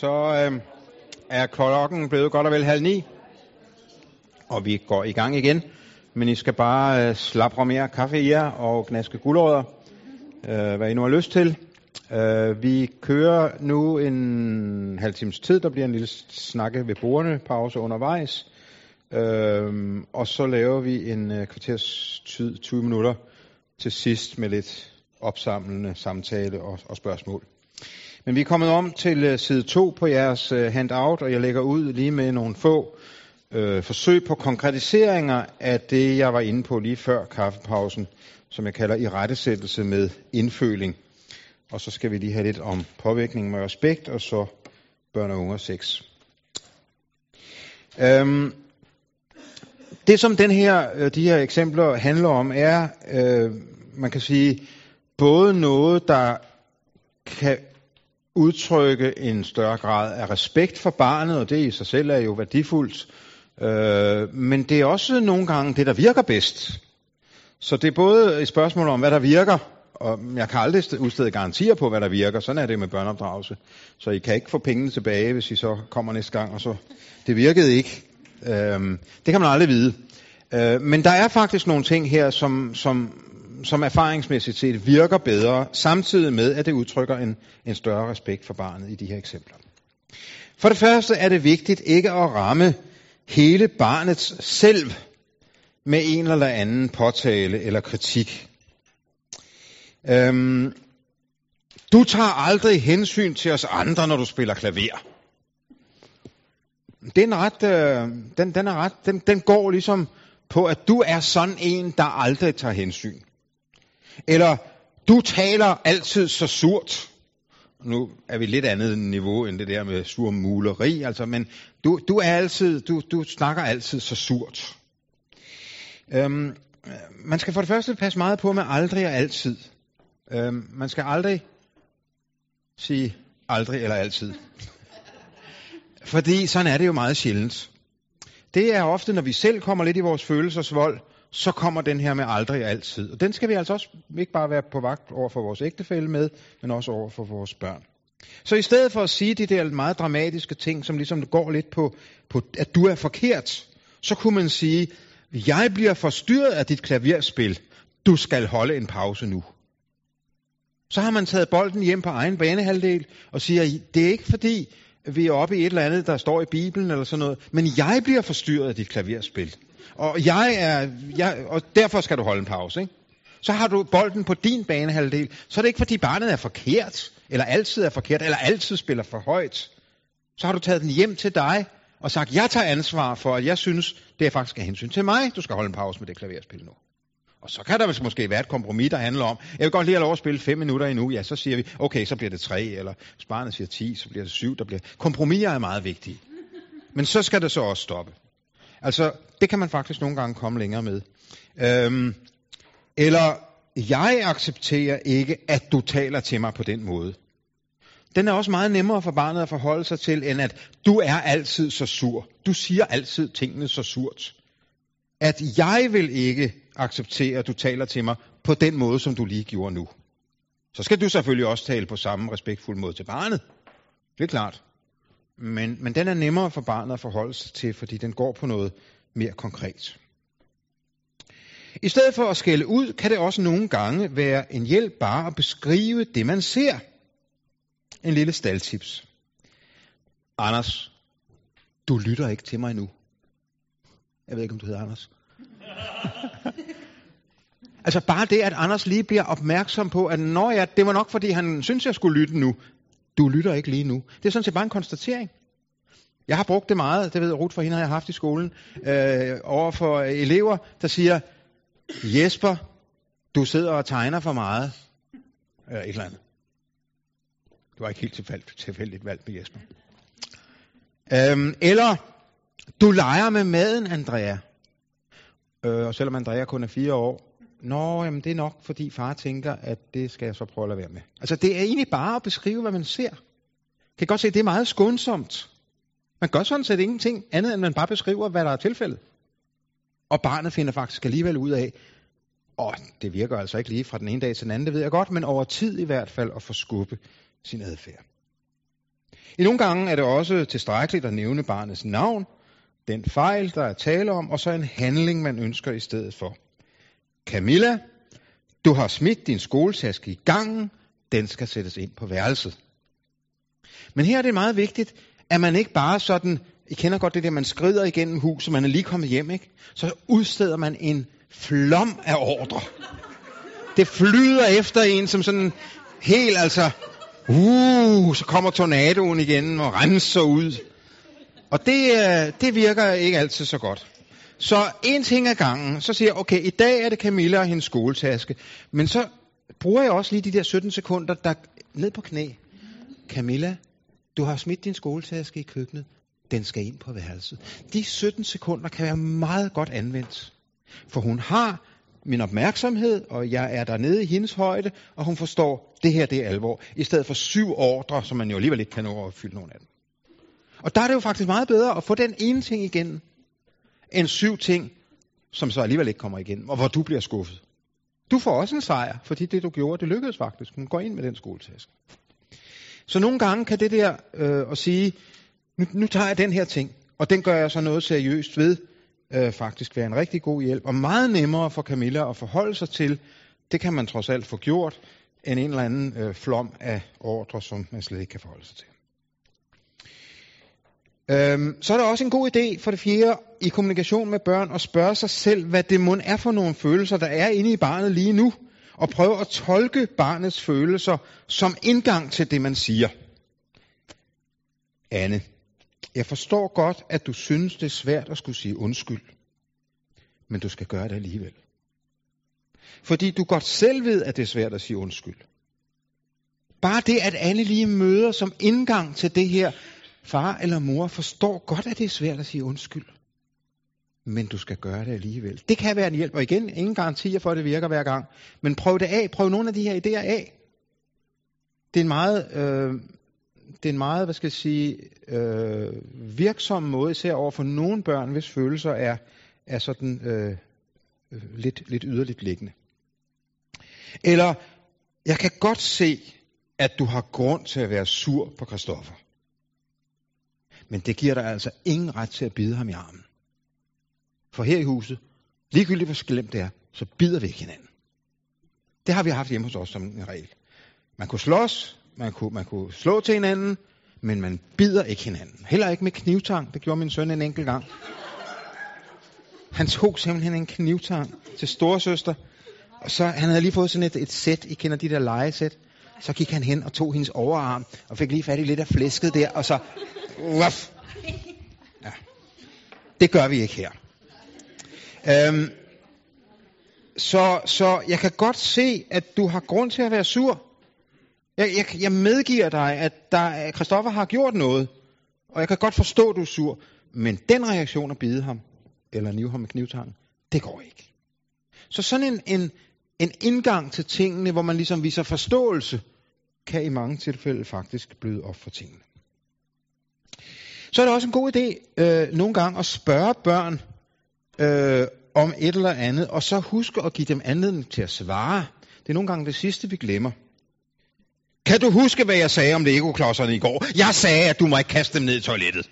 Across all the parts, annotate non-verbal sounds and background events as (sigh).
så øh, er klokken blevet godt og vel halv ni, og vi går i gang igen. Men I skal bare øh, slappe mere kaffe i jer og gnaske guldrødder, øh, hvad I nu har lyst til. Øh, vi kører nu en halv times tid, der bliver en lille snakke ved bordene, pause undervejs. Øh, og så laver vi en øh, kvarters tid, 20 minutter til sidst med lidt opsamlende samtale og, og spørgsmål. Men vi er kommet om til øh, side 2 på jeres øh, handout, og jeg lægger ud lige med nogle få øh, forsøg på konkretiseringer af det, jeg var inde på lige før kaffepausen, som jeg kalder i rettesættelse med indføling. Og så skal vi lige have lidt om påvirkning med respekt, og så børn og unge sex. Øhm, det som den her, øh, de her eksempler handler om, er, øh, man kan sige, både noget, der kan udtrykke en større grad af respekt for barnet, og det i sig selv er jo værdifuldt, øh, men det er også nogle gange det, der virker bedst. Så det er både et spørgsmål om, hvad der virker, og jeg kan aldrig udstede garantier på, hvad der virker. Sådan er det med børneopdragelse. Så I kan ikke få pengene tilbage, hvis I så kommer næste gang, og så det virkede ikke. Øh, det kan man aldrig vide. Øh, men der er faktisk nogle ting her, som, som, som erfaringsmæssigt set virker bedre, samtidig med, at det udtrykker en, en større respekt for barnet i de her eksempler. For det første er det vigtigt ikke at ramme hele barnets selv med en eller anden påtale eller kritik. Øhm, du tager aldrig hensyn til os andre, når du spiller klaver. Det er en ret, øh, den, den, er ret, den, den går ligesom på, at du er sådan en, der aldrig tager hensyn. Eller, du taler altid så surt. Nu er vi lidt andet niveau end det der med sur muleri, altså, men du, du, er altid, du, du snakker altid så surt. Øhm, man skal for det første passe meget på med aldrig og altid. Øhm, man skal aldrig sige aldrig eller altid. Fordi sådan er det jo meget sjældent. Det er ofte, når vi selv kommer lidt i vores følelsesvold, så kommer den her med aldrig altid. Og den skal vi altså også ikke bare være på vagt over for vores ægtefælle med, men også over for vores børn. Så i stedet for at sige de der meget dramatiske ting, som ligesom går lidt på, på at du er forkert, så kunne man sige, jeg bliver forstyrret af dit klaverspil. Du skal holde en pause nu. Så har man taget bolden hjem på egen banehalvdel og siger, det er ikke fordi, vi er oppe i et eller andet, der står i Bibelen eller sådan noget, men jeg bliver forstyrret af dit klaverspil. Og, jeg er, jeg, og derfor skal du holde en pause. Ikke? Så har du bolden på din banehalvdel. Så er det ikke, fordi barnet er forkert, eller altid er forkert, eller altid spiller for højt. Så har du taget den hjem til dig, og sagt, jeg tager ansvar for, at jeg synes, det er faktisk af hensyn til mig, du skal holde en pause med det klaverspil nu. Og så kan der måske være et kompromis, der handler om, jeg vil godt lige have lov at spille fem minutter endnu, ja, så siger vi, okay, så bliver det tre, eller hvis barnet siger ti, så bliver det syv, der bliver... Kompromiser er meget vigtige. Men så skal det så også stoppe. Altså, det kan man faktisk nogle gange komme længere med. Øhm, eller, jeg accepterer ikke, at du taler til mig på den måde. Den er også meget nemmere for barnet at forholde sig til, end at du er altid så sur. Du siger altid tingene så surt. At jeg vil ikke acceptere, at du taler til mig på den måde, som du lige gjorde nu. Så skal du selvfølgelig også tale på samme respektfuld måde til barnet. Det er klart. Men, men den er nemmere for barnet at forholde sig til, fordi den går på noget mere konkret. I stedet for at skælde ud, kan det også nogle gange være en hjælp bare at beskrive det, man ser. En lille staldtips. Anders, du lytter ikke til mig nu. Jeg ved ikke, om du hedder Anders. (laughs) altså bare det, at Anders lige bliver opmærksom på, at når jeg, det var nok, fordi han synes, jeg skulle lytte nu. Du lytter ikke lige nu. Det er sådan set bare en konstatering. Jeg har brugt det meget, det ved Ruth for hende har jeg haft i skolen, øh, over for elever, der siger, Jesper, du sidder og tegner for meget. Eller et eller andet. Det var ikke helt tilfældigt, tilfældigt valgt med Jesper. Øhm, eller, du leger med maden, Andrea. Øh, og selvom Andrea kun er fire år, Nå, jamen det er nok, fordi far tænker, at det skal jeg så prøve at lade være med. Altså det er egentlig bare at beskrive, hvad man ser. Kan godt se, at det er meget skånsomt. Man gør sådan set ingenting andet, end man bare beskriver, hvad der er tilfældet. Og barnet finder faktisk alligevel ud af, og det virker altså ikke lige fra den ene dag til den anden, det ved jeg godt, men over tid i hvert fald at forskubbe sin adfærd. I nogle gange er det også tilstrækkeligt at nævne barnets navn, den fejl, der er tale om, og så en handling, man ønsker i stedet for. Camilla, du har smidt din skoletaske i gangen, den skal sættes ind på værelset. Men her er det meget vigtigt, at man ikke bare sådan, I kender godt det der, man skrider igennem huset, man er lige kommet hjem, ikke? Så udsteder man en flom af ordre. Det flyder efter en som sådan helt altså, uh, så kommer tornadoen igen og renser ud. Og det, øh, det virker ikke altid så godt. Så en ting ad gangen, så siger jeg, okay, i dag er det Camilla og hendes skoletaske. Men så bruger jeg også lige de der 17 sekunder, der ned på knæ. Camilla, du har smidt din skoletaske i køkkenet. Den skal ind på værelset. De 17 sekunder kan være meget godt anvendt. For hun har min opmærksomhed, og jeg er dernede i hendes højde, og hun forstår, det her det er alvor. I stedet for syv ordre, som man jo alligevel ikke kan nå at opfylde nogen af dem. Og der er det jo faktisk meget bedre at få den ene ting igen, end syv ting, som så alligevel ikke kommer igen, og hvor du bliver skuffet. Du får også en sejr, fordi det du gjorde, det lykkedes faktisk. Hun går ind med den skoletaske. Så nogle gange kan det der øh, at sige, nu, nu tager jeg den her ting, og den gør jeg så noget seriøst ved, øh, faktisk være en rigtig god hjælp, og meget nemmere for Camilla at forholde sig til, det kan man trods alt få gjort, end en eller anden øh, flom af ordre, som man slet ikke kan forholde sig til. Øhm, så er der også en god idé for det fjerde i kommunikation med børn at spørge sig selv, hvad det mund er for nogle følelser, der er inde i barnet lige nu, og prøve at tolke barnets følelser som indgang til det, man siger. Anne, jeg forstår godt, at du synes, det er svært at skulle sige undskyld, men du skal gøre det alligevel. Fordi du godt selv ved, at det er svært at sige undskyld. Bare det, at Anne lige møder som indgang til det her, far eller mor forstår godt, at det er svært at sige undskyld. Men du skal gøre det alligevel. Det kan være en hjælp, og igen, ingen garantier for, at det virker hver gang. Men prøv det af. Prøv nogle af de her idéer af. Det er en meget, øh, det er en meget hvad skal jeg sige, øh, virksom måde, især over for nogle børn, hvis følelser er, er sådan øh, lidt, lidt yderligt liggende. Eller, jeg kan godt se, at du har grund til at være sur på Kristoffer. Men det giver dig altså ingen ret til at bide ham i armen. For her i huset, ligegyldigt hvor slemt det er, så bider vi ikke hinanden. Det har vi haft hjemme hos os som en regel. Man kunne slås, man kunne, man kunne slå til hinanden, men man bider ikke hinanden. Heller ikke med knivtang. Det gjorde min søn en enkelt gang. Han tog simpelthen en knivtang til storesøster, og så han havde lige fået sådan et, et sæt, I kender de der legesæt. Så gik han hen og tog hendes overarm, og fik lige fat i lidt af flæsket der, og så Ruff. Ja. Det gør vi ikke her. Øhm, så, så jeg kan godt se, at du har grund til at være sur. Jeg, jeg, jeg medgiver dig, at der, Christoffer har gjort noget, og jeg kan godt forstå, at du er sur. Men den reaktion at bide ham, eller nive ham med knivtangen, det går ikke. Så sådan en, en, en indgang til tingene, hvor man ligesom viser forståelse, kan i mange tilfælde faktisk bløde op for tingene. Så er det også en god idé øh, nogle gange at spørge børn øh, om et eller andet, og så huske at give dem anledning til at svare. Det er nogle gange det sidste, vi glemmer. Kan du huske, hvad jeg sagde om Lego-klodserne i går? Jeg sagde, at du må ikke kaste dem ned i toilettet.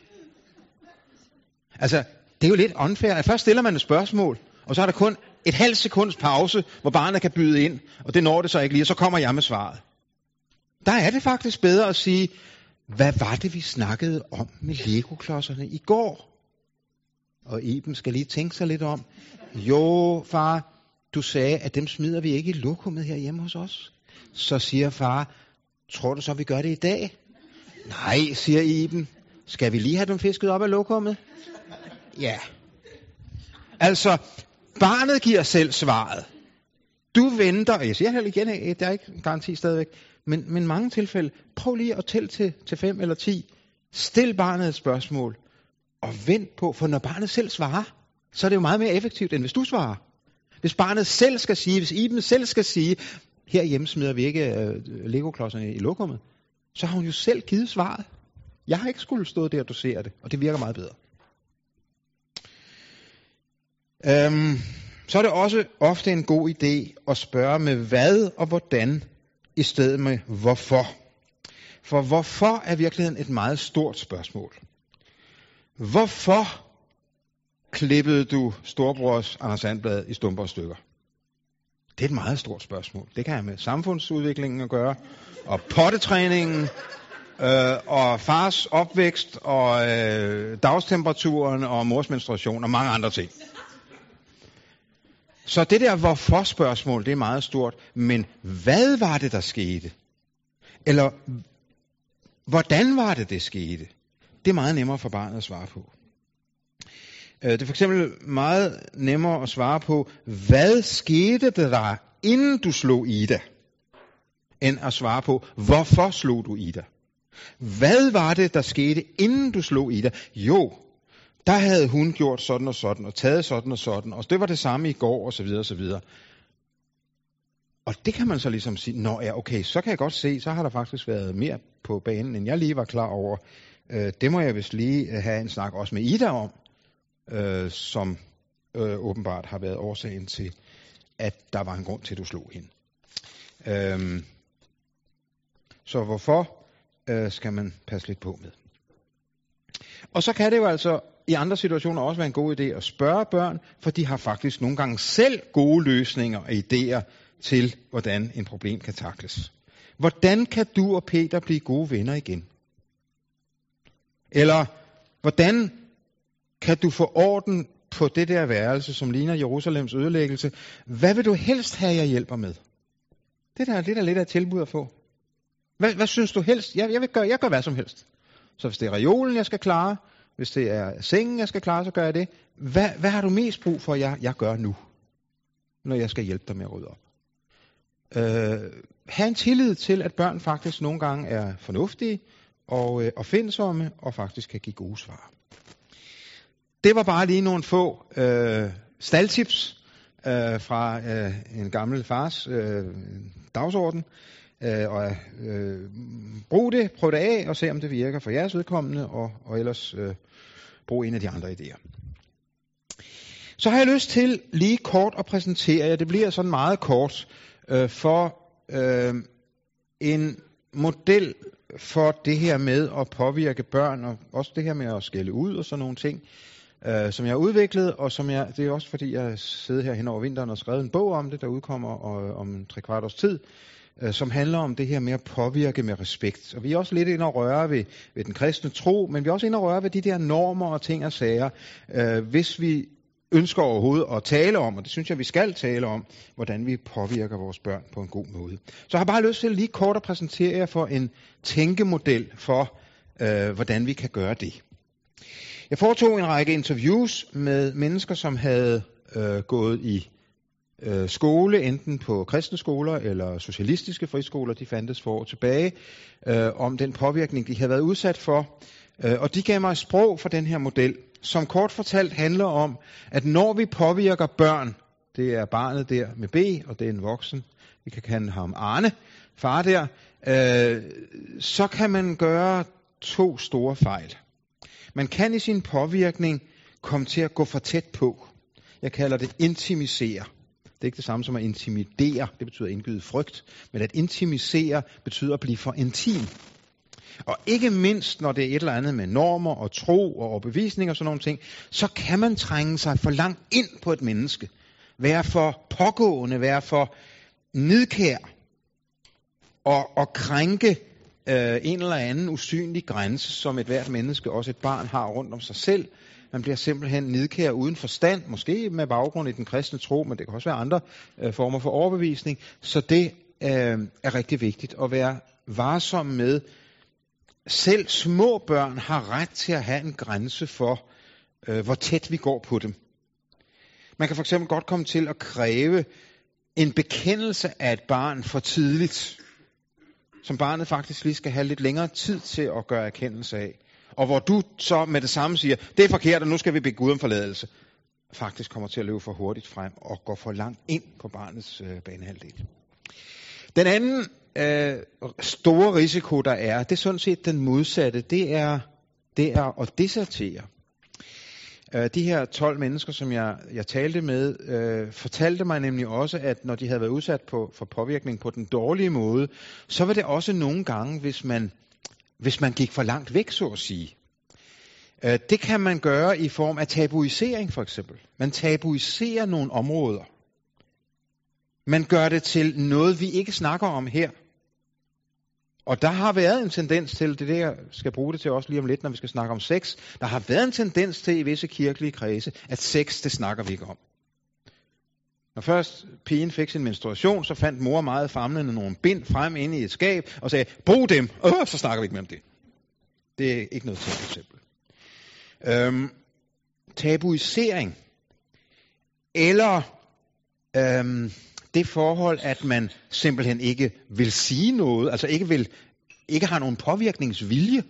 Altså, det er jo lidt unfair. At først stiller man et spørgsmål, og så er der kun et halvt sekunds pause, hvor barnet kan byde ind, og det når det så ikke lige, og så kommer jeg med svaret. Der er det faktisk bedre at sige, hvad var det, vi snakkede om med Lego-klodserne i går? Og Iben skal lige tænke sig lidt om. Jo, far, du sagde, at dem smider vi ikke i lokummet her hjemme hos os. Så siger far, tror du så, vi gør det i dag? Nej, siger Iben. Skal vi lige have dem fisket op af lokummet? Ja. Altså, barnet giver selv svaret. Du venter, og jeg siger heller igen, der er ikke en garanti stadigvæk, men, men mange tilfælde, prøv lige at tælle til, til fem eller ti. Stil barnet et spørgsmål, og vent på, for når barnet selv svarer, så er det jo meget mere effektivt, end hvis du svarer. Hvis barnet selv skal sige, hvis Iben selv skal sige, herhjemme smider vi ikke øh, legoklodserne i lokummet, så har hun jo selv givet svaret. Jeg har ikke skulle stå der og dosere det, og det virker meget bedre. Øhm, så er det også ofte en god idé at spørge med hvad og hvordan, i stedet med hvorfor. For hvorfor er virkeligheden et meget stort spørgsmål. Hvorfor klippede du storbrors Anders Sandblad i stumper og stykker? Det er et meget stort spørgsmål. Det kan have med samfundsudviklingen at gøre, og pottetræningen, øh, og fars opvækst, og øh, dagstemperaturen, og mors menstruation, og mange andre ting. Så det der hvorfor-spørgsmål, det er meget stort. Men hvad var det, der skete? Eller hvordan var det, det skete? Det er meget nemmere for barnet at svare på. Øh, det er for eksempel meget nemmere at svare på, hvad skete det der, inden du slog Ida, end at svare på, hvorfor slog du Ida? Hvad var det, der skete, inden du slog Ida? Jo, der havde hun gjort sådan og sådan, og taget sådan og sådan, og det var det samme i går, og så videre, og så videre. Og det kan man så ligesom sige, nå ja, okay, så kan jeg godt se, så har der faktisk været mere på banen, end jeg lige var klar over. Øh, det må jeg vist lige øh, have en snak også med Ida om, øh, som øh, åbenbart har været årsagen til, at der var en grund til, at du slog hende. Øh, så hvorfor øh, skal man passe lidt på med? Og så kan det jo altså i andre situationer også være en god idé at spørge børn, for de har faktisk nogle gange selv gode løsninger og idéer til, hvordan en problem kan takles. Hvordan kan du og Peter blive gode venner igen? Eller hvordan kan du få orden på det der værelse, som ligner Jerusalems ødelæggelse? Hvad vil du helst have, jeg hjælper med? Det der, det der lidt af et tilbud at få. Hvad, hvad synes du helst? Jeg, jeg, vil gøre, jeg gør hvad som helst. Så hvis det er reolen, jeg skal klare, hvis det er sengen, jeg skal klare, så gør jeg det. Hvad, hvad har du mest brug for, jeg, jeg gør nu, når jeg skal hjælpe dig med at rydde op? Øh, have en tillid til, at børn faktisk nogle gange er fornuftige og, øh, og og faktisk kan give gode svar. Det var bare lige nogle få øh, staldtips øh, fra øh, en gammel fars øh, dagsorden. Øh, og øh, brug det, prøv det af og se om det virker for jeres udkommende, og, og ellers øh, brug en af de andre idéer. Så har jeg lyst til lige kort at præsentere jer, det bliver sådan meget kort, øh, for øh, en model for det her med at påvirke børn, og også det her med at skælde ud og sådan nogle ting, øh, som jeg har udviklet, og som jeg, det er også fordi, jeg sidder her hen over vinteren og skrevet en bog om det, der udkommer og, om tre kvart års tid, øh, som handler om det her med at påvirke med respekt. Og vi er også lidt inde og røre ved, ved den kristne tro, men vi er også inde og røre ved de der normer og ting og sager, øh, hvis vi ønsker overhovedet at tale om, og det synes jeg, vi skal tale om, hvordan vi påvirker vores børn på en god måde. Så jeg har bare lyst til lige kort at præsentere jer for en tænkemodel for, øh, hvordan vi kan gøre det. Jeg foretog en række interviews med mennesker, som havde øh, gået i øh, skole, enten på kristne skoler eller socialistiske friskoler, de fandtes for år tilbage, øh, om den påvirkning, de havde været udsat for. Øh, og de gav mig sprog for den her model, som kort fortalt handler om, at når vi påvirker børn, det er barnet der med B, og det er en voksen, vi kan kalde ham Arne, far der, øh, så kan man gøre to store fejl. Man kan i sin påvirkning komme til at gå for tæt på. Jeg kalder det intimisere. Det er ikke det samme som at intimidere, det betyder indgyde frygt, men at intimisere betyder at blive for intim. Og ikke mindst, når det er et eller andet med normer og tro og overbevisning og sådan nogle ting, så kan man trænge sig for langt ind på et menneske. Være for pågående, være for nidkær og, og krænke øh, en eller anden usynlig grænse, som et hvert menneske, også et barn, har rundt om sig selv. Man bliver simpelthen nidkær uden forstand, måske med baggrund i den kristne tro, men det kan også være andre øh, former for overbevisning. Så det øh, er rigtig vigtigt at være varsom med. Selv små børn har ret til at have en grænse for, øh, hvor tæt vi går på dem. Man kan for eksempel godt komme til at kræve en bekendelse af et barn for tidligt som barnet faktisk lige skal have lidt længere tid til at gøre erkendelse af. Og hvor du så med det samme siger, det er forkert, og nu skal vi bede Gud om forladelse, faktisk kommer til at løbe for hurtigt frem og gå for langt ind på barnets øh, banehalvdel. Den anden øh, store risiko, der er, det er sådan set den modsatte. Det er, det er at desertere. Øh, de her 12 mennesker, som jeg, jeg talte med, øh, fortalte mig nemlig også, at når de havde været udsat på, for påvirkning på den dårlige måde, så var det også nogle gange, hvis man hvis man gik for langt væk, så at sige. Øh, det kan man gøre i form af tabuisering, for eksempel. Man tabuiserer nogle områder. Man gør det til noget, vi ikke snakker om her. Og der har været en tendens til, det der jeg skal bruge det til også lige om lidt, når vi skal snakke om sex, der har været en tendens til i visse kirkelige kredse, at sex, det snakker vi ikke om. Når først pigen fik sin menstruation, så fandt mor meget famlende nogle bind frem inde i et skab og sagde, brug dem, øh, så snakker vi ikke mere om det. Det er ikke noget til eksempel. Øhm, tabuisering. Eller øhm, det forhold, at man simpelthen ikke vil sige noget, altså ikke vil ikke har nogen påvirkningsvilje.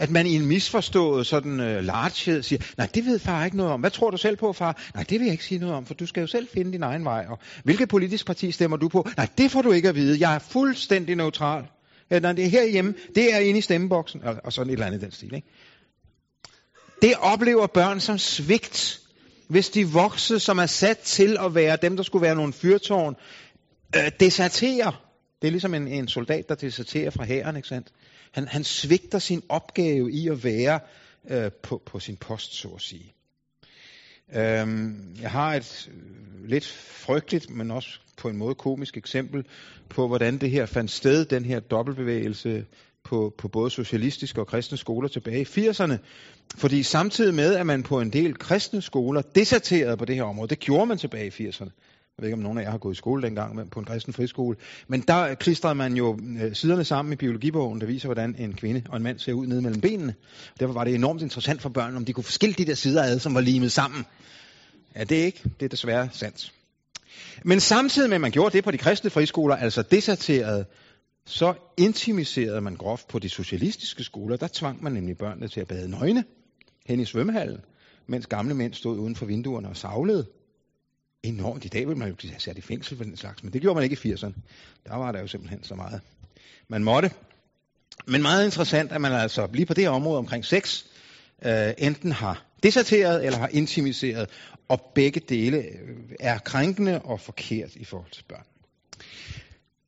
At man i en misforstået sådan øh, largehed siger, nej, det ved far ikke noget om. Hvad tror du selv på, far? Nej, det vil jeg ikke sige noget om, for du skal jo selv finde din egen vej. Og hvilket politisk parti stemmer du på? Nej, det får du ikke at vide. Jeg er fuldstændig neutral. Ja, når det er herhjemme, det er inde i stemmeboksen, og, og sådan et eller andet i den stil. Ikke? Det oplever børn som svigt, hvis de voksne, som er sat til at være dem, der skulle være nogle fyrtårn, øh, deserterer. Det er ligesom en, en soldat, der deserterer fra hæren, ikke sandt? Han, han svigter sin opgave i at være øh, på, på sin post, så at sige. Øhm, jeg har et øh, lidt frygteligt, men også på en måde komisk eksempel på, hvordan det her fandt sted, den her dobbeltbevægelse på, på både socialistiske og kristne skoler tilbage i 80'erne. Fordi samtidig med, at man på en del kristne skoler deserterede på det her område, det gjorde man tilbage i 80'erne. Jeg ved ikke, om nogen af jer har gået i skole dengang men på en kristen friskole. Men der klistrede man jo øh, siderne sammen i biologibogen, der viser, hvordan en kvinde og en mand ser ud nede mellem benene. Derfor var det enormt interessant for børn, om de kunne forskille de der sider ad, som var limet sammen. Ja, det er ikke. Det er desværre sandt. Men samtidig med, at man gjorde det på de kristne friskoler, altså deserterede, så intimiserede man groft på de socialistiske skoler. Der tvang man nemlig børnene til at bade nøgne hen i svømmehallen, mens gamle mænd stod uden for vinduerne og savlede. Enormt. I dag ville man jo blive sat i fængsel for den slags, men det gjorde man ikke i 80'erne. Der var der jo simpelthen så meget. Man måtte. Men meget interessant, at man altså lige på det her område omkring sex, øh, enten har deserteret eller har intimiseret, og begge dele øh, er krænkende og forkert i forhold til børn.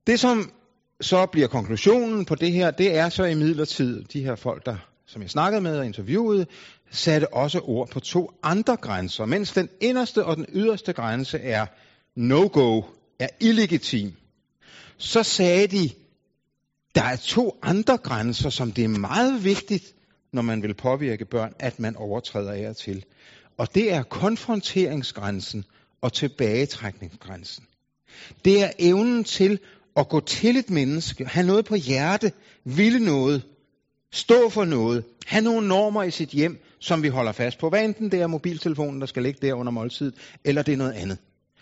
Det, som så bliver konklusionen på det her, det er så i midlertid de her folk, der, som jeg snakkede med og interviewede, satte også ord på to andre grænser, mens den inderste og den yderste grænse er no-go, er illegitim. Så sagde de, der er to andre grænser, som det er meget vigtigt, når man vil påvirke børn, at man overtræder af til. Og det er konfronteringsgrænsen og tilbagetrækningsgrænsen. Det er evnen til at gå til et menneske, have noget på hjerte, ville noget, stå for noget, have nogle normer i sit hjem, som vi holder fast på. Hvad enten det er mobiltelefonen, der skal ligge der under måltidet, eller det er noget andet.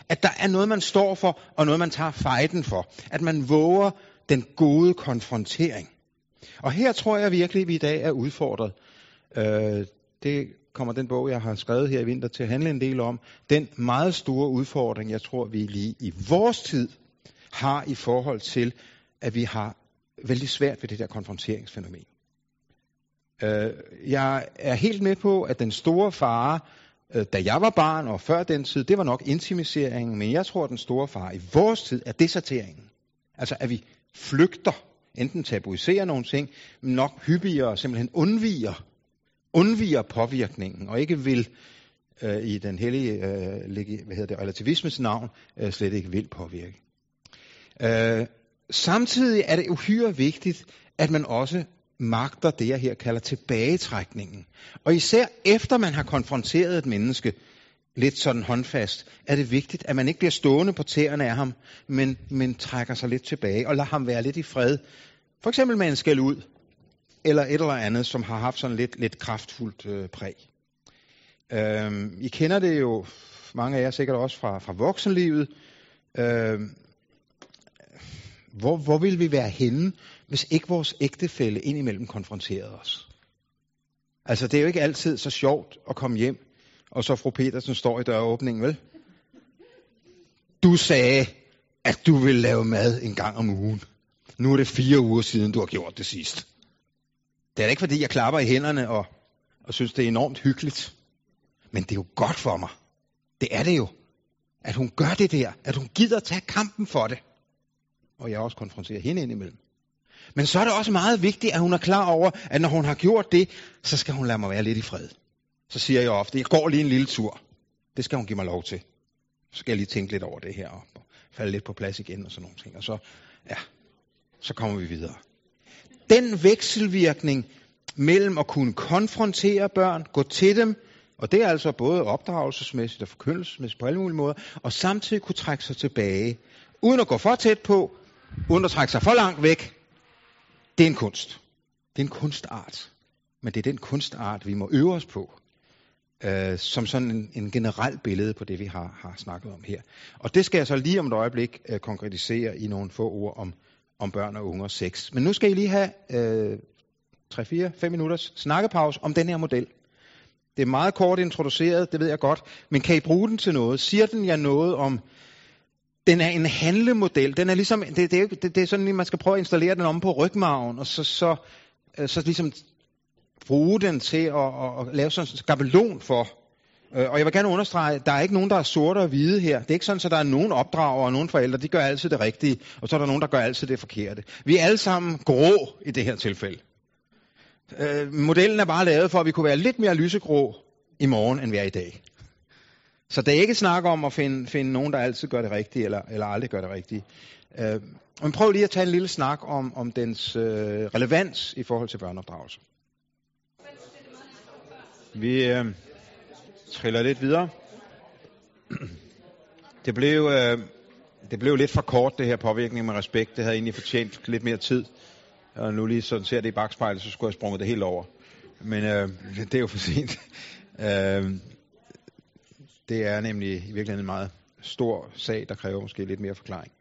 At der er noget, man står for, og noget, man tager fejden for. At man våger den gode konfrontering. Og her tror jeg virkelig, at vi i dag er udfordret. Øh, det kommer den bog, jeg har skrevet her i vinter, til at handle en del om. Den meget store udfordring, jeg tror, vi lige i vores tid har i forhold til, at vi har vældig svært ved det der konfronteringsfænomen. Øh, jeg er helt med på, at den store fare, øh, da jeg var barn og før den tid, det var nok intimiseringen, men jeg tror, at den store fare i vores tid er deserteringen. Altså, at vi flygter, enten tabuiserer nogle ting, men nok hyppigere simpelthen undviger, undviger påvirkningen, og ikke vil øh, i den hellige øh, hvad hedder det, relativismes navn øh, slet ikke vil påvirke. Øh, samtidig er det uhyre vigtigt, at man også magter det, jeg her kalder tilbagetrækningen. Og især efter man har konfronteret et menneske, lidt sådan håndfast, er det vigtigt, at man ikke bliver stående på tæerne af ham, men, men trækker sig lidt tilbage og lader ham være lidt i fred. For eksempel med en skæld ud, eller et eller andet, som har haft sådan lidt, lidt kraftfuldt øh, præg. Øhm, I kender det jo, mange af jer sikkert også fra, fra voksenlivet. Øhm, hvor, hvor vil vi være henne, hvis ikke vores ægtefælle indimellem konfronterede os? Altså, det er jo ikke altid så sjovt at komme hjem, og så fru Petersen står i døråbningen, vel? Du sagde, at du vil lave mad en gang om ugen. Nu er det fire uger siden, du har gjort det sidst. Det er ikke, fordi jeg klapper i hænderne og, og synes, det er enormt hyggeligt. Men det er jo godt for mig. Det er det jo. At hun gør det der. At hun gider tage kampen for det og jeg også konfronterer hende indimellem. Men så er det også meget vigtigt, at hun er klar over, at når hun har gjort det, så skal hun lade mig være lidt i fred. Så siger jeg ofte, jeg går lige en lille tur. Det skal hun give mig lov til. Så skal jeg lige tænke lidt over det her, og falde lidt på plads igen og sådan nogle ting. Og så, ja, så kommer vi videre. Den vekselvirkning mellem at kunne konfrontere børn, gå til dem, og det er altså både opdragelsesmæssigt og forkyndelsesmæssigt på alle mulige måder, og samtidig kunne trække sig tilbage, uden at gå for tæt på, uden at trække sig for langt væk. Det er en kunst. Det er en kunstart. Men det er den kunstart, vi må øve os på, øh, som sådan en, en generel billede på det, vi har, har snakket om her. Og det skal jeg så lige om et øjeblik øh, konkretisere i nogle få ord om, om børn og unge og sex. Men nu skal I lige have øh, 3-4-5 minutters snakkepause om den her model. Det er meget kort introduceret, det ved jeg godt, men kan I bruge den til noget? Siger den jer noget om, den er en handlemodel. Den er ligesom, det, det, er, det, det er sådan, at man skal prøve at installere den om på rygmarven, og så, så, øh, så ligesom bruge den til at, at, at lave sådan en skabelon for. Øh, og jeg vil gerne understrege, at der er ikke nogen, der er sorte og hvide her. Det er ikke sådan, at der er nogen opdrager og nogen forældre, de gør altid det rigtige, og så er der nogen, der gør altid det forkerte. Vi er alle sammen grå i det her tilfælde. Øh, modellen er bare lavet for, at vi kunne være lidt mere lysegrå i morgen, end vi er i dag. Så det er ikke snak om at finde, finde nogen, der altid gør det rigtige, eller, eller aldrig gør det rigtige. Øh, men prøv lige at tage en lille snak om, om dens øh, relevans i forhold til børneopdragelse. Vi øh, triller lidt videre. Det blev, øh, det blev lidt for kort, det her påvirkning med respekt. Det havde egentlig fortjent lidt mere tid. Og nu lige sådan ser det i bagspejlet, så skulle jeg sprunget det helt over. Men øh, det er jo for sent. øh, det er nemlig i virkeligheden en meget stor sag, der kræver måske lidt mere forklaring.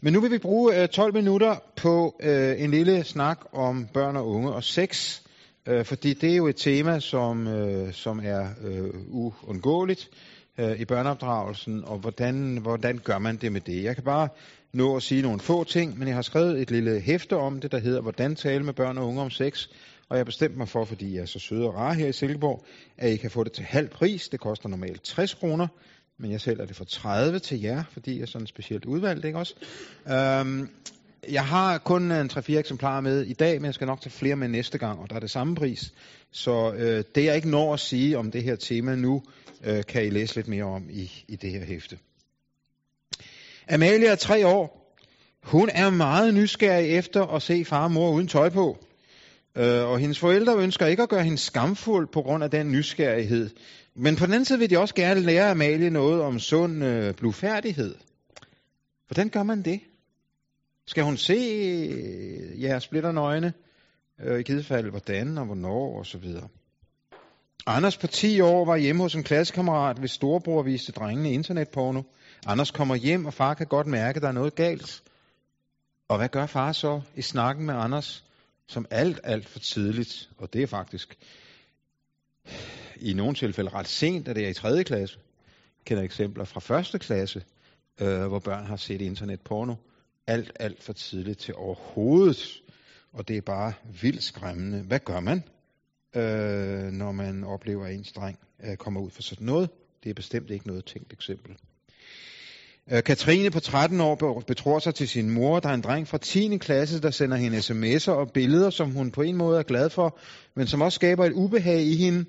Men nu vil vi bruge øh, 12 minutter på øh, en lille snak om børn og unge og sex, øh, fordi det er jo et tema, som, øh, som er øh, uundgåeligt øh, i børneopdragelsen, og hvordan, hvordan gør man det med det? Jeg kan bare nå at sige nogle få ting, men jeg har skrevet et lille hæfte om det, der hedder Hvordan tale med børn og unge om sex, og jeg bestemte mig for, fordi jeg er så sød og rar her i Silkeborg, at I kan få det til halv pris. Det koster normalt 60 kroner, men jeg sælger det for 30 til jer, fordi jeg er sådan specielt udvalgt, ikke også? Øhm, jeg har kun øh, en 3-4 eksemplarer med i dag, men jeg skal nok tage flere med næste gang, og der er det samme pris. Så øh, det jeg ikke når at sige om det her tema nu, øh, kan I læse lidt mere om i, i det her hæfte. Amalie er tre år. Hun er meget nysgerrig efter at se far og mor uden tøj på. Øh, og hendes forældre ønsker ikke at gøre hende skamfuld på grund af den nysgerrighed. Men på den anden side vil de også gerne lære Amalie noget om sund øh, blufærdighed. Hvordan gør man det? Skal hun se øh, jeres splitternøgne? Øh, I givet fald hvordan og hvornår og så videre. Anders på 10 år var hjemme hos en klassekammerat, hvis storebror viste drengene internetporno. Anders kommer hjem, og far kan godt mærke, at der er noget galt. Og hvad gør far så i snakken med Anders? Som alt, alt for tidligt, og det er faktisk i nogle tilfælde ret sent, at det er i 3. klasse. Jeg kender eksempler fra 1. klasse, øh, hvor børn har set internetporno. Alt, alt for tidligt til overhovedet. Og det er bare vildt skræmmende. Hvad gør man, øh, når man oplever, at ens dreng øh, kommer ud for sådan noget? Det er bestemt ikke noget tænkt eksempel. Øh, Katrine på 13 år betror sig til sin mor. Der er en dreng fra 10. klasse, der sender hende sms'er og billeder, som hun på en måde er glad for, men som også skaber et ubehag i hende.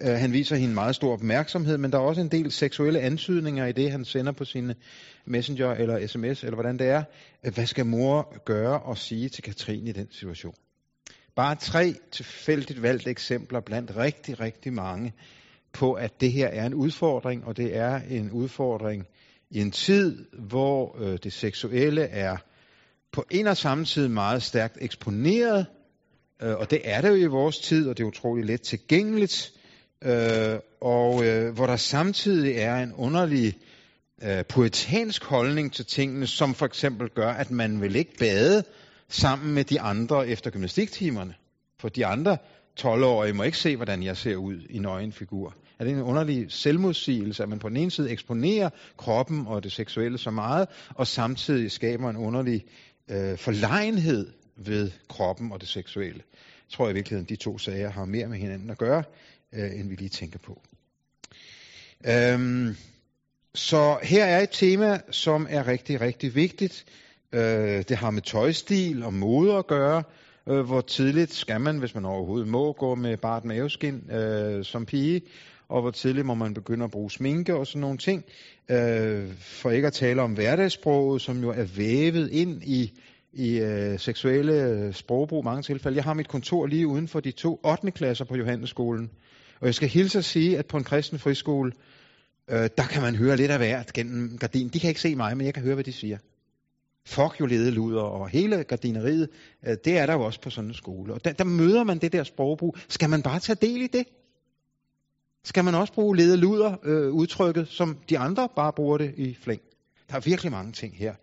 Øh, han viser hende meget stor opmærksomhed, men der er også en del seksuelle antydninger i det, han sender på sine øh, messenger eller sms, eller hvordan det er. Hvad skal mor gøre og sige til Katrine i den situation? Bare tre tilfældigt valgte eksempler blandt rigtig, rigtig mange på, at det her er en udfordring, og det er en udfordring, i en tid, hvor øh, det seksuelle er på en og samme tid meget stærkt eksponeret, øh, og det er det jo i vores tid, og det er utroligt let tilgængeligt, øh, og øh, hvor der samtidig er en underlig øh, poetansk holdning til tingene, som for eksempel gør, at man vil ikke bade sammen med de andre efter gymnastiktimerne, for de andre 12-årige må ikke se, hvordan jeg ser ud i nøgen figur er det en underlig selvmodsigelse, at man på den ene side eksponerer kroppen og det seksuelle så meget, og samtidig skaber en underlig øh, forlegenhed ved kroppen og det seksuelle. Jeg tror i virkeligheden, de to sager har mere med hinanden at gøre, øh, end vi lige tænker på. Øhm, så her er et tema, som er rigtig, rigtig vigtigt. Øh, det har med tøjstil og mode at gøre. Øh, hvor tidligt skal man, hvis man overhovedet må, gå med bart maveskin øh, som pige? Og hvor tidligt må man begynde at bruge sminke og sådan nogle ting? Øh, for ikke at tale om hverdagssproget, som jo er vævet ind i i øh, seksuelle øh, sprogbrug i mange tilfælde. Jeg har mit kontor lige uden for de to 8. klasser på Johannesskolen. Og jeg skal hilse at sige, at på en kristen friskole, øh, der kan man høre lidt af hvert gennem gardinen. De kan ikke se mig, men jeg kan høre, hvad de siger. Fuck jo ledeluder og hele gardineriet, øh, det er der jo også på sådan en skole. Og der, der møder man det der sprogbrug. Skal man bare tage del i det? Skal man også bruge ledeluder øh, udtrykket, som de andre bare bruger det i flæng? Der er virkelig mange ting her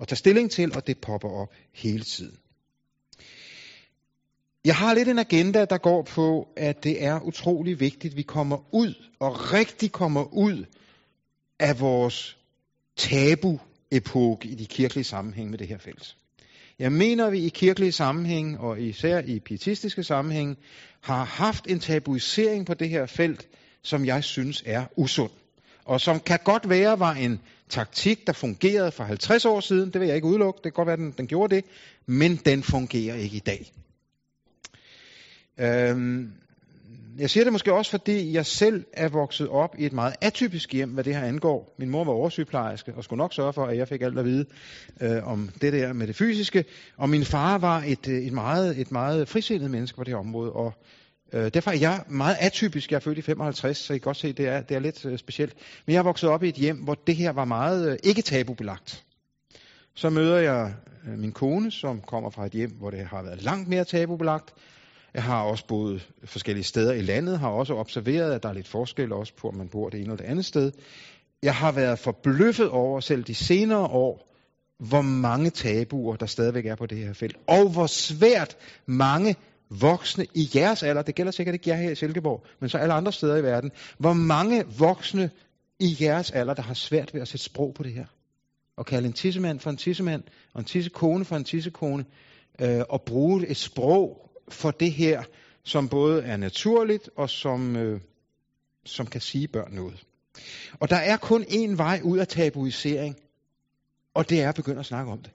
at tage stilling til, og det popper op hele tiden. Jeg har lidt en agenda, der går på, at det er utrolig vigtigt, at vi kommer ud, og rigtig kommer ud af vores tabu-epoke i de kirkelige sammenhæng med det her felt. Jeg mener, at vi i kirkelige sammenhæng, og især i pietistiske sammenhæng, har haft en tabuisering på det her felt, som jeg synes er usund. Og som kan godt være var en taktik, der fungerede for 50 år siden. Det vil jeg ikke udelukke. Det kan godt være, den, den gjorde det. Men den fungerer ikke i dag. Øhm, jeg siger det måske også, fordi jeg selv er vokset op i et meget atypisk hjem, hvad det her angår. Min mor var oversygeplejerske og skulle nok sørge for, at jeg fik alt at vide øh, om det der med det fysiske. Og min far var et, øh, et, meget, et meget frisindet menneske på det her område. Og øh, derfor er jeg meget atypisk. Jeg er født i 55, så I kan godt se, det er, det er lidt øh, specielt. Men jeg er vokset op i et hjem, hvor det her var meget øh, ikke tabubelagt. Så møder jeg øh, min kone, som kommer fra et hjem, hvor det har været langt mere tabubelagt. Jeg har også boet forskellige steder i landet, har også observeret, at der er lidt forskel også på, om man bor det ene eller det andet sted. Jeg har været forbløffet over selv de senere år, hvor mange tabuer, der stadigvæk er på det her felt, og hvor svært mange voksne i jeres alder, det gælder sikkert ikke jer her i Silkeborg, men så alle andre steder i verden, hvor mange voksne i jeres alder, der har svært ved at sætte sprog på det her. Og kalde en tissemand for en tissemand, og en tissekone for en tissekone, øh, og bruge et sprog, for det her, som både er naturligt og som, øh, som kan sige børn noget. Og der er kun én vej ud af tabuisering, og det er at begynde at snakke om det.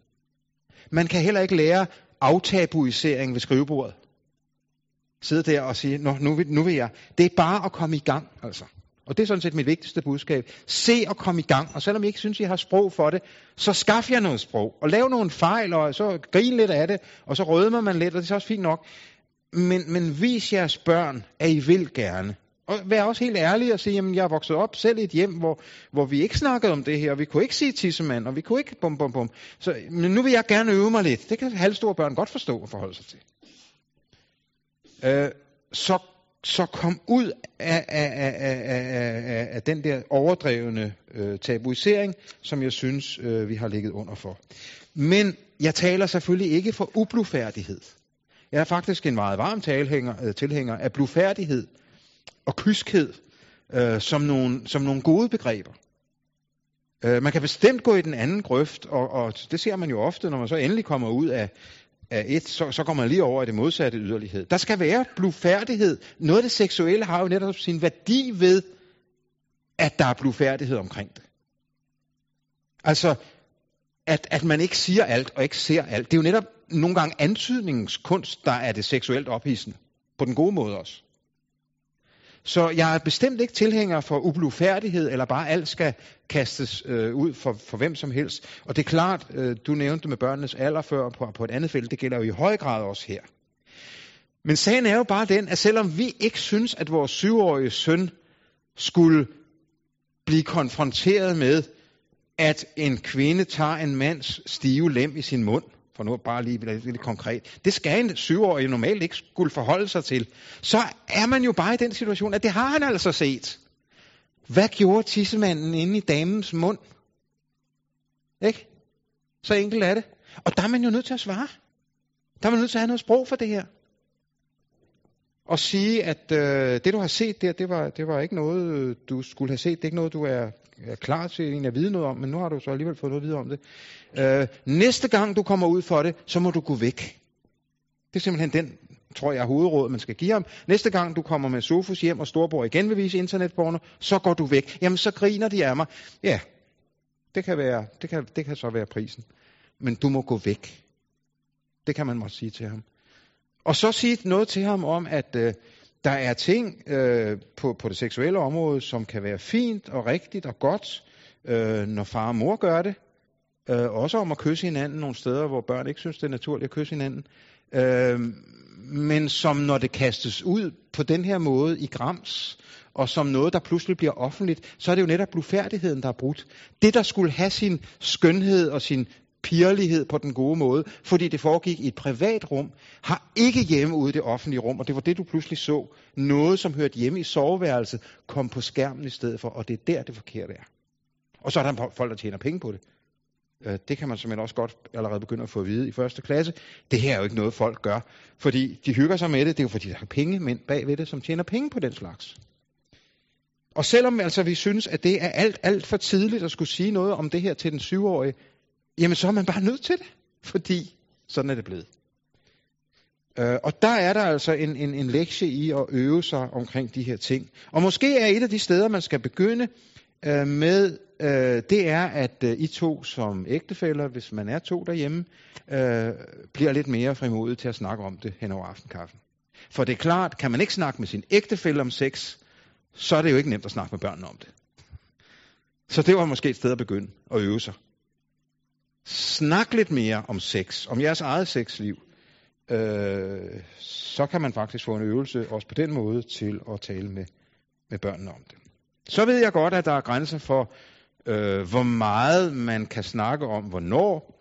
Man kan heller ikke lære aftabuisering ved skrivebordet. Sidde der og sige, Nå, nu, vil, nu vil jeg. Det er bare at komme i gang, altså. Og det er sådan set mit vigtigste budskab. Se og kom i gang. Og selvom I ikke synes, I har sprog for det, så skaff jer noget sprog. Og lav nogle fejl, og så grin lidt af det, og så rødmer man lidt, og det er så også fint nok. Men, men vis jeres børn, at I vil gerne. Og vær også helt ærlig og sige, at jeg er vokset op selv i et hjem, hvor, hvor vi ikke snakkede om det her, og vi kunne ikke sige tissemand, og vi kunne ikke bum bum bum. Så, men nu vil jeg gerne øve mig lidt. Det kan halvstore børn godt forstå og forholde sig til. Øh, så så kom ud af, af, af, af, af, af den der overdrevne øh, tabuisering, som jeg synes, øh, vi har ligget under for. Men jeg taler selvfølgelig ikke for ublufærdighed. Jeg er faktisk en meget varm talhænger, øh, tilhænger af blufærdighed og kyskhed øh, som, nogle, som nogle gode begreber. Øh, man kan bestemt gå i den anden grøft, og, og det ser man jo ofte, når man så endelig kommer ud af, af et, så, så går man lige over i det modsatte yderlighed. Der skal være blufærdighed. Noget af det seksuelle har jo netop sin værdi ved, at der er blufærdighed omkring det. Altså, at, at man ikke siger alt og ikke ser alt. Det er jo netop nogle gange antydningskunst, der er det seksuelt ophidsende. På den gode måde også. Så jeg er bestemt ikke tilhænger for ublufærdighed, eller bare alt skal kastes øh, ud for, for hvem som helst. Og det er klart, øh, du nævnte med børnenes alder før på, på et andet felt, det gælder jo i høj grad også her. Men sagen er jo bare den, at selvom vi ikke synes, at vores syvårige søn skulle blive konfronteret med, at en kvinde tager en mands stive lem i sin mund, for nu bare lige lidt, lidt konkret, det skal en syvårig normalt ikke skulle forholde sig til, så er man jo bare i den situation, at det har han altså set. Hvad gjorde tissemanden inde i damens mund? Ikke? Så enkelt er det. Og der er man jo nødt til at svare. Der er man nødt til at have noget sprog for det her. Og sige, at øh, det du har set der, det var, det var ikke noget, du skulle have set. Det er ikke noget, du er, er klar til egentlig at vide noget om, men nu har du så alligevel fået noget at vide om det. Øh, næste gang du kommer ud for det, så må du gå væk. Det er simpelthen den, tror jeg, hovedråd, man skal give ham. Næste gang du kommer med Sofus hjem, og Storborg igen vil vise internetporno, så går du væk. Jamen, så griner de af mig. Ja, det kan, være, det kan, det kan så være prisen. men du må gå væk. Det kan man måske sige til ham. Og så sige noget til ham om, at øh, der er ting øh, på, på det seksuelle område, som kan være fint og rigtigt og godt, øh, når far og mor gør det. Øh, også om at kysse hinanden nogle steder, hvor børn ikke synes, det er naturligt at kysse hinanden. Øh, men som når det kastes ud på den her måde i grams, og som noget, der pludselig bliver offentligt, så er det jo netop blufærdigheden, der er brudt. Det, der skulle have sin skønhed og sin pirlighed på den gode måde, fordi det foregik i et privat rum, har ikke hjemme ude i det offentlige rum, og det var det, du pludselig så. Noget, som hørte hjemme i soveværelset, kom på skærmen i stedet for, og det er der, det forkerte er. Og så er der folk, der tjener penge på det. Øh, det kan man simpelthen også godt allerede begynde at få at vide i første klasse. Det her er jo ikke noget, folk gør, fordi de hygger sig med det. Det er jo fordi, der er penge mænd bagved det, som tjener penge på den slags. Og selvom altså vi synes, at det er alt, alt for tidligt at skulle sige noget om det her til den syvårige, jamen så er man bare nødt til det, fordi sådan er det blevet. Øh, og der er der altså en, en, en lektie i at øve sig omkring de her ting. Og måske er et af de steder, man skal begynde øh, med, øh, det er, at øh, I to som ægtefæller, hvis man er to derhjemme, øh, bliver lidt mere frimodige til at snakke om det hen over aftenkaffen. For det er klart, kan man ikke snakke med sin ægtefælle om sex, så er det jo ikke nemt at snakke med børnene om det. Så det var måske et sted at begynde at øve sig. Snak lidt mere om sex, om jeres eget sexliv. Øh, så kan man faktisk få en øvelse også på den måde til at tale med, med børnene om det. Så ved jeg godt, at der er grænser for, øh, hvor meget man kan snakke om, hvornår.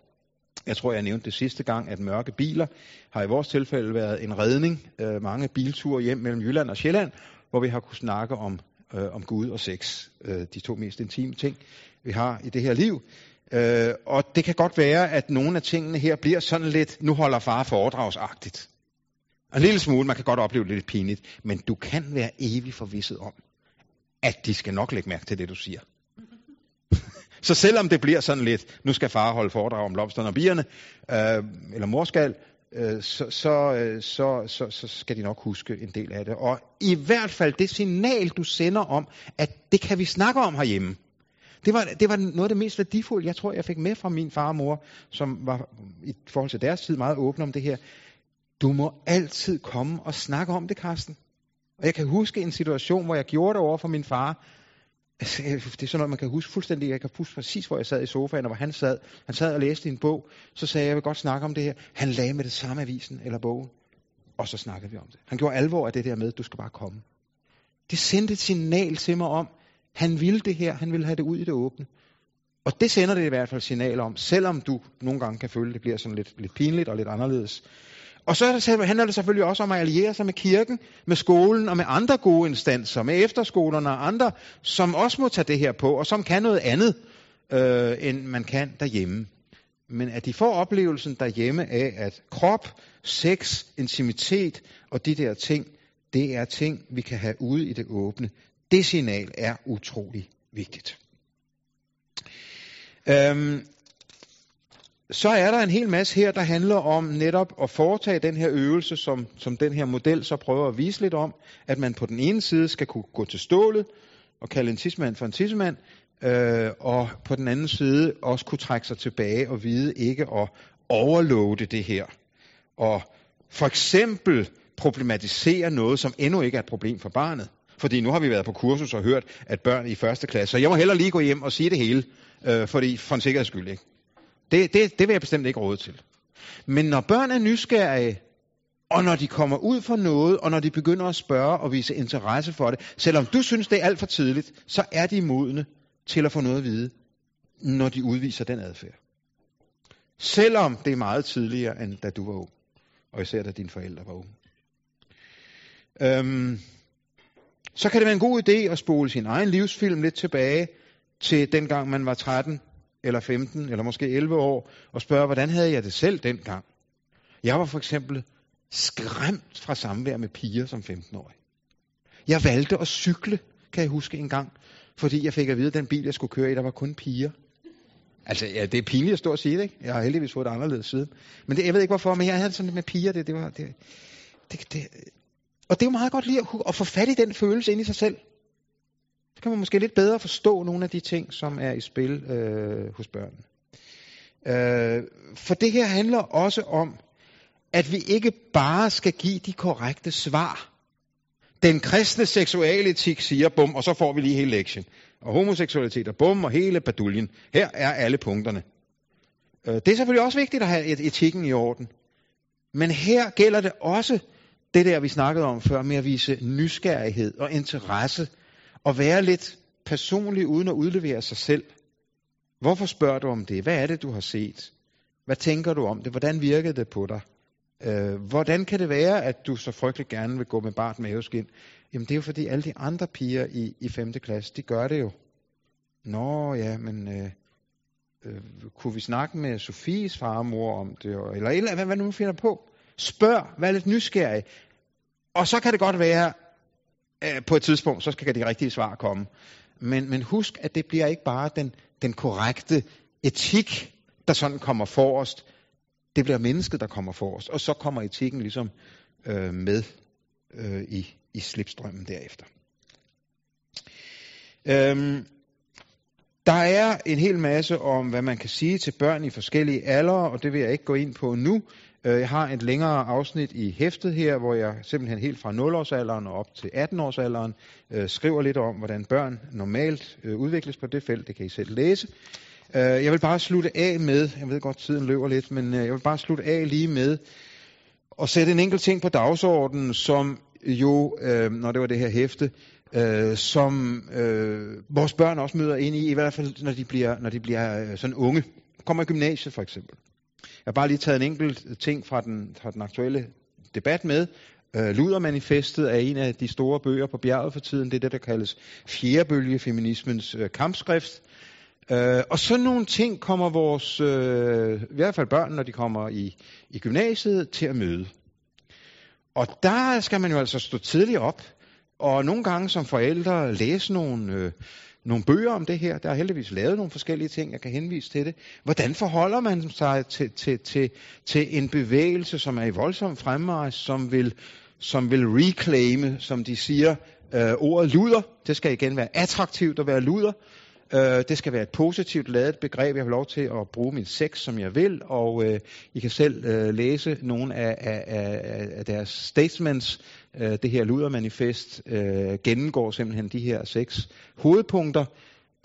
Jeg tror, jeg nævnte det sidste gang, at mørke biler har i vores tilfælde været en redning. Øh, mange bilture hjem mellem Jylland og Sjælland, hvor vi har kunnet snakke om, øh, om Gud og sex. Øh, de to mest intime ting, vi har i det her liv. Øh, og det kan godt være, at nogle af tingene her bliver sådan lidt, nu holder far foredragsagtigt. En lille smule, man kan godt opleve det lidt pinligt, men du kan være evig forvisset om, at de skal nok lægge mærke til det, du siger. (laughs) Så selvom det bliver sådan lidt, nu skal far holde foredrag om blomsterne og bierne, øh, eller mor skal, øh, så, så, øh, så, så, så skal de nok huske en del af det. Og i hvert fald det signal, du sender om, at det kan vi snakke om herhjemme. Det var, det var noget af det mest værdifulde, jeg tror, jeg fik med fra min far og mor, som var i forhold til deres tid meget åbne om det her. Du må altid komme og snakke om det, Karsten. Og jeg kan huske en situation, hvor jeg gjorde det over for min far. Altså, det er sådan noget, man kan huske fuldstændig. Jeg kan huske præcis, hvor jeg sad i sofaen, og hvor han sad. Han sad og læste en bog. Så sagde jeg, jeg vil godt snakke om det her. Han lagde med det samme avisen eller bogen. Og så snakkede vi om det. Han gjorde alvor af det der med, du skal bare komme. Det sendte et signal til mig om, han ville det her, han ville have det ud i det åbne. Og det sender det i hvert fald signal om, selvom du nogle gange kan føle, at det bliver sådan lidt, lidt pinligt og lidt anderledes. Og så handler det selvfølgelig også om at alliere sig med kirken, med skolen og med andre gode instanser, med efterskolerne og andre, som også må tage det her på, og som kan noget andet, øh, end man kan derhjemme. Men at de får oplevelsen derhjemme af, at krop, sex, intimitet og de der ting, det er ting, vi kan have ude i det åbne. Det signal er utrolig vigtigt. Øhm, så er der en hel masse her, der handler om netop at foretage den her øvelse, som, som den her model så prøver at vise lidt om, at man på den ene side skal kunne gå til stålet og kalde en tidsmand for en tidsmand, øh, og på den anden side også kunne trække sig tilbage og vide ikke at overloade det her. Og for eksempel problematisere noget, som endnu ikke er et problem for barnet. Fordi nu har vi været på kursus og hørt, at børn i første klasse, så jeg må hellere lige gå hjem og sige det hele, øh, fordi for en sikkerheds skyld. Ikke? Det, det, det vil jeg bestemt ikke råde til. Men når børn er nysgerrige, og når de kommer ud for noget, og når de begynder at spørge og vise interesse for det, selvom du synes, det er alt for tidligt, så er de modne til at få noget at vide, når de udviser den adfærd. Selvom det er meget tidligere, end da du var ung. Og især da dine forældre var unge. Øhm, så kan det være en god idé at spole sin egen livsfilm lidt tilbage til dengang man var 13 eller 15 eller måske 11 år og spørge, hvordan havde jeg det selv dengang? Jeg var for eksempel skræmt fra samvær med piger som 15-årig. Jeg valgte at cykle, kan jeg huske en gang, fordi jeg fik at vide, at den bil, jeg skulle køre i, der var kun piger. Altså, ja, det er pinligt at stå og sige det, ikke? Jeg har heldigvis fået det anderledes siden. Men det, jeg ved ikke hvorfor, men jeg havde sådan lidt med piger, det, det var, det, det, det, og det er jo meget godt lige at, at få fat i den følelse ind i sig selv. Så kan man måske lidt bedre forstå nogle af de ting, som er i spil øh, hos børnene. Øh, for det her handler også om, at vi ikke bare skal give de korrekte svar. Den kristne seksualetik siger bum, og så får vi lige hele lektien. Og homoseksualitet og bum, og hele baduljen. Her er alle punkterne. Øh, det er selvfølgelig også vigtigt at have etikken i orden. Men her gælder det også det der, vi snakkede om før, med at vise nysgerrighed og interesse, og være lidt personlig uden at udlevere sig selv. Hvorfor spørger du om det? Hvad er det, du har set? Hvad tænker du om det? Hvordan virkede det på dig? Øh, hvordan kan det være, at du så frygtelig gerne vil gå med bart maveskin? Jamen det er jo fordi alle de andre piger i, i 5. klasse, de gør det jo. Nå ja, men øh, øh, kunne vi snakke med Sofies far og mor om det? Eller, eller hvad, hvad nu finder på? Spørg, vær lidt nysgerrig. Og så kan det godt være, øh, på et tidspunkt, så skal de rigtige svar komme. Men, men husk, at det bliver ikke bare den, den korrekte etik, der sådan kommer forrest. Det bliver mennesket, der kommer forrest. Og så kommer etikken ligesom øh, med øh, i, i slipstrømmen derefter. Øhm, der er en hel masse om, hvad man kan sige til børn i forskellige aldre, og det vil jeg ikke gå ind på nu. Øh, jeg har et længere afsnit i hæftet her, hvor jeg simpelthen helt fra 0-årsalderen og op til 18-årsalderen øh, skriver lidt om, hvordan børn normalt øh, udvikles på det felt. Det kan I selv læse. Øh, jeg vil bare slutte af med, jeg ved godt, tiden løber lidt, men øh, jeg vil bare slutte af lige med at sætte en enkelt ting på dagsordenen, som jo, øh, når det var det her hæfte, som vores børn også møder ind i, i hvert fald når de bliver, når de bliver sådan unge. Kommer i gymnasiet for eksempel. Jeg har bare lige taget en enkelt ting fra den, fra den aktuelle debat med. Øh, Ludermanifestet er en af de store bøger på bjerget for tiden. Det er det, der kaldes fjerdebølgefeminismens øh, kampskrift. Øh, og sådan nogle ting kommer vores, øh, i hvert fald børn, når de kommer i, i gymnasiet, til at møde. Og der skal man jo altså stå tidligt op, og nogle gange som forældre læse nogle, øh, nogle bøger om det her. Der er heldigvis lavet nogle forskellige ting, jeg kan henvise til det. Hvordan forholder man sig til, til, til, til en bevægelse, som er i voldsom fremmarsch, som vil, som vil reclaime, som de siger, øh, ordet luder. Det skal igen være attraktivt at være luder. Øh, det skal være et positivt lavet begreb. Jeg har lov til at bruge min sex, som jeg vil, og øh, I kan selv øh, læse nogle af, af, af, af deres statements. Øh, det her ludermanifest øh, gennemgår simpelthen de her seks hovedpunkter.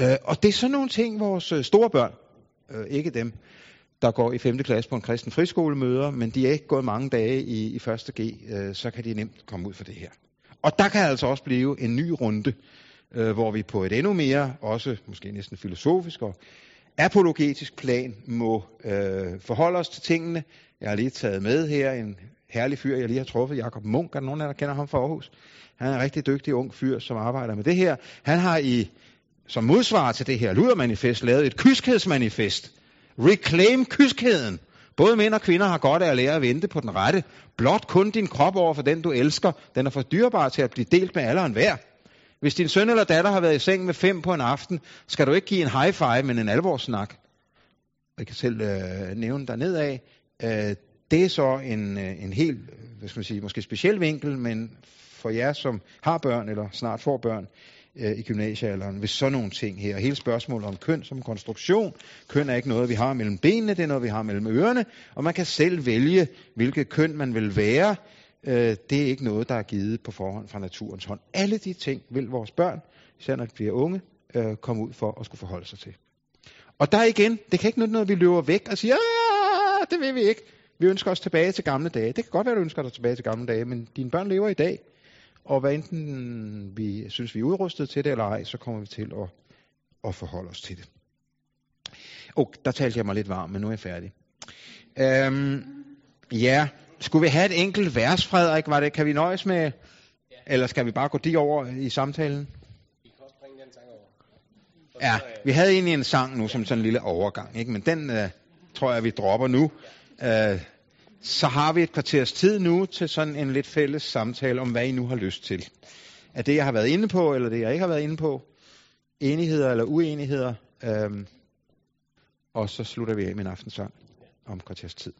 Øh, og det er sådan nogle ting, vores øh, store børn, øh, ikke dem, der går i 5. klasse på en kristen friskole møder, men de er ikke gået mange dage i, i 1. G, øh, så kan de nemt komme ud for det her. Og der kan altså også blive en ny runde øh, hvor vi på et endnu mere, også måske næsten filosofisk og apologetisk plan, må øh, forholde os til tingene. Jeg har lige taget med her en herlig fyr, jeg lige har truffet, Jakob Munk. Er der nogen af jer, der kender ham fra Aarhus? Han er en rigtig dygtig ung fyr, som arbejder med det her. Han har i, som modsvar til det her ludermanifest, lavet et kyskhedsmanifest. Reclaim kyskheden. Både mænd og kvinder har godt af at lære at vente på den rette. Blot kun din krop over for den, du elsker. Den er for dyrbar til at blive delt med alle og enhver. Hvis din søn eller datter har været i seng med fem på en aften, skal du ikke give en high five, men en alvorssnak. Jeg kan selv øh, nævne der nedad. Øh, det er så en, øh, en helt, hvad skal man sige, måske speciel vinkel, men for jer, som har børn eller snart får børn øh, i gymnasiealderen, hvis sådan nogle ting her. Hele spørgsmålet om køn som konstruktion. Køn er ikke noget, vi har mellem benene, det er noget, vi har mellem ørerne, og man kan selv vælge, hvilket køn man vil være øh, det er ikke noget, der er givet på forhånd fra naturens hånd. Alle de ting vil vores børn, især når de bliver unge, øh, komme ud for at skulle forholde sig til. Og der igen, det kan ikke nytte noget, vi løber væk og siger, det vil vi ikke. Vi ønsker os tilbage til gamle dage. Det kan godt være, du ønsker dig tilbage til gamle dage, men dine børn lever i dag. Og hvad enten vi synes, vi er udrustet til det eller ej, så kommer vi til at, at forholde os til det. Og der talte jeg mig lidt varm, men nu er jeg færdig. Øhm, ja, skulle vi have et enkelt vers, Frederik? Var det, kan vi nøjes med? Ja. Eller skal vi bare gå de over i samtalen? Vi kan også bringe den sang over. ja, vi havde egentlig en sang nu som sådan en lille overgang, ikke? men den øh, tror jeg, vi dropper nu. Øh, så har vi et kvarters tid nu til sådan en lidt fælles samtale om, hvad I nu har lyst til. Er det, jeg har været inde på, eller det, jeg ikke har været inde på? Enigheder eller uenigheder? Øhm, og så slutter vi af med en aftensang om kvarters tid.